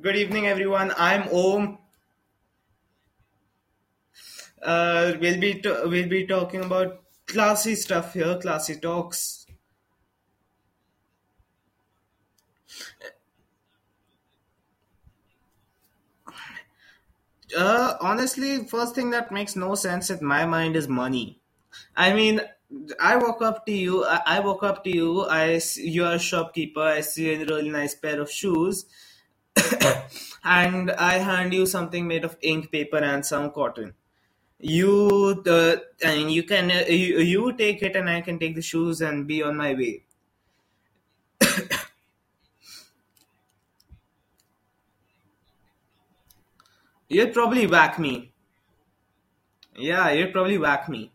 Good evening, everyone. I'm Om. Uh, we'll be t- we'll be talking about classy stuff here, classy talks. Uh, honestly, first thing that makes no sense in my mind is money. I mean, I walk up to you. I, I walk up to you. I see, you're a shopkeeper. I see a really nice pair of shoes, and I hand you something made of ink, paper, and some cotton. You, uh, mean, you can uh, you, you take it, and I can take the shoes and be on my way. You'd probably whack me. Yeah, you'd probably whack me.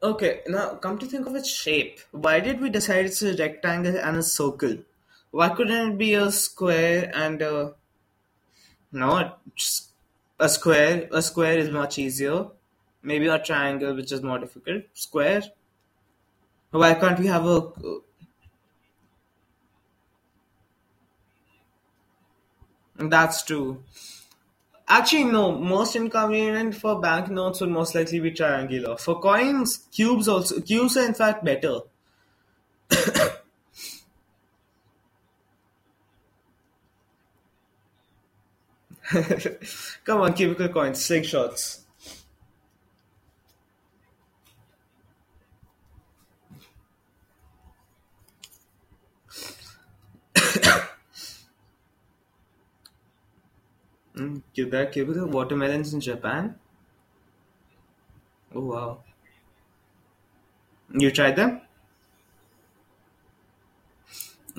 Okay, now come to think of its shape. Why did we decide it's a rectangle and a circle? Why couldn't it be a square and a no? A square. A square is much easier. Maybe a triangle, which is more difficult. Square. Why can't we have a? That's true. Actually, no. Most inconvenient for banknotes would most likely be triangular. For coins, cubes also. Cubes are in fact better. Come on, cubicle coins, slingshots. Mm, cubicle, cubicle watermelons in Japan. Oh wow. You tried them?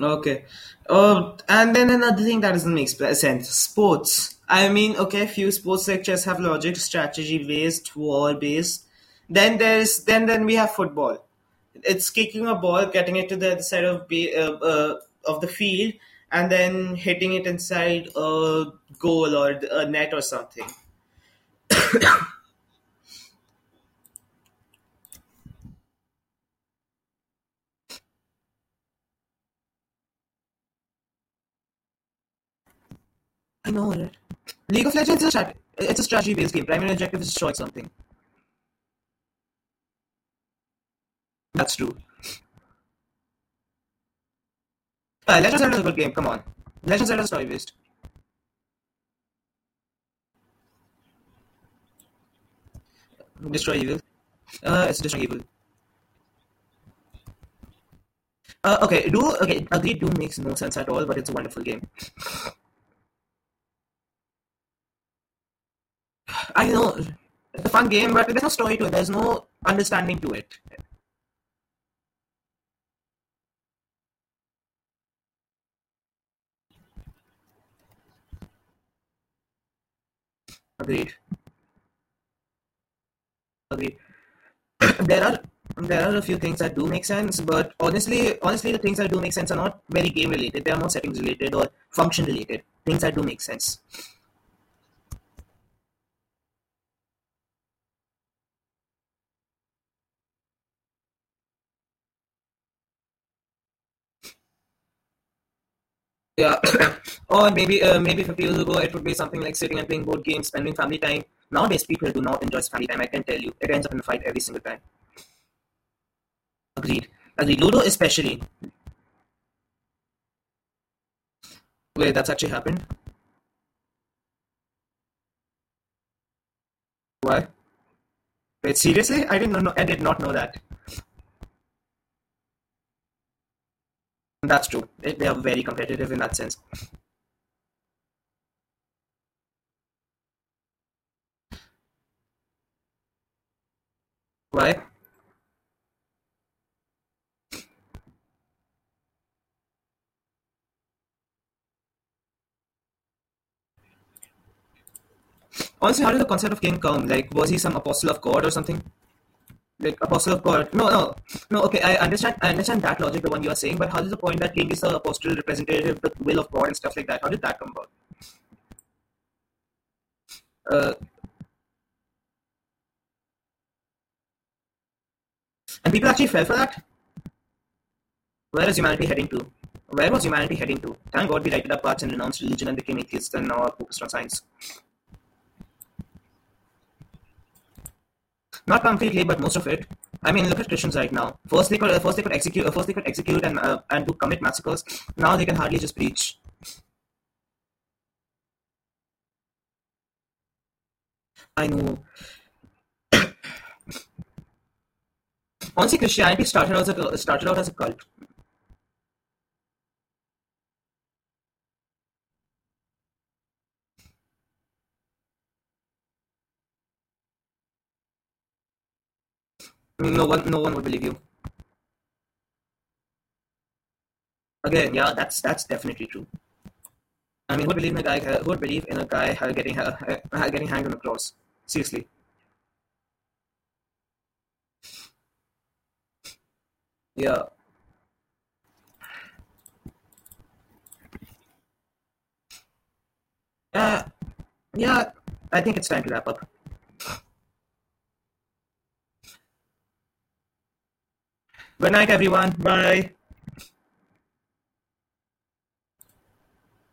Okay. Uh, and then another thing that doesn't make sense: sports. I mean, okay, few sports lectures have logic, strategy based, war based. Then there's then then we have football. It's kicking a ball, getting it to the other side of be, uh, uh, of the field, and then hitting it inside a goal or a net or something. I know it. League of Legends is a strat- it's a strategy based game. Primary objective is to destroy something. That's true. Uh, Legend of Zelda is a good game. Come on, Legend of Zelda is story based. Destroy evil. Uh, it's destroy evil. Uh, okay, do okay. Agree, Doom makes no sense at all, but it's a wonderful game. I know it's a fun game, but there's no story to it. There's no understanding to it. Agreed. Agreed. there are there are a few things that do make sense, but honestly, honestly, the things that do make sense are not very game related. They are more settings related or function related. Things that do make sense. Yeah, or maybe uh, maybe 50 years ago it would be something like sitting and playing board games, spending family time. Nowadays, people do not enjoy family time. I can tell you, it ends up in a fight every single time. Agreed. Agreed. Ludo especially. Wait, that's actually happened. Why? Wait, seriously? I didn't know. I did not know that. That's true. They they are very competitive in that sense. Why? Also, how did the concept of king come? Like, was he some apostle of God or something? Like apostle of God? No, no, no. Okay, I understand. I understand that logic, the one you are saying. But how is the point that king is the apostle representative, the will of God and stuff like that? How did that come about? Uh, and people actually fell for that. Where is humanity heading to? Where was humanity heading to? Thank God we righted our parts and renounced religion and became atheists and now are focused on science. Not completely, but most of it. I mean, look at Christians right now. First they could, uh, first they could execute, uh, first they could execute and uh, and to commit massacres. Now they can hardly just preach. I know. Honestly, Christianity started out as a started out as a cult. No one, no one would believe you. Again, yeah, that's that's definitely true. I mean, who would believe in a guy? Who would believe in a guy uh, getting uh, uh, getting hanged on a cross? Seriously. Yeah. Uh, yeah. I think it's time to wrap up. Good night, everyone. Bye.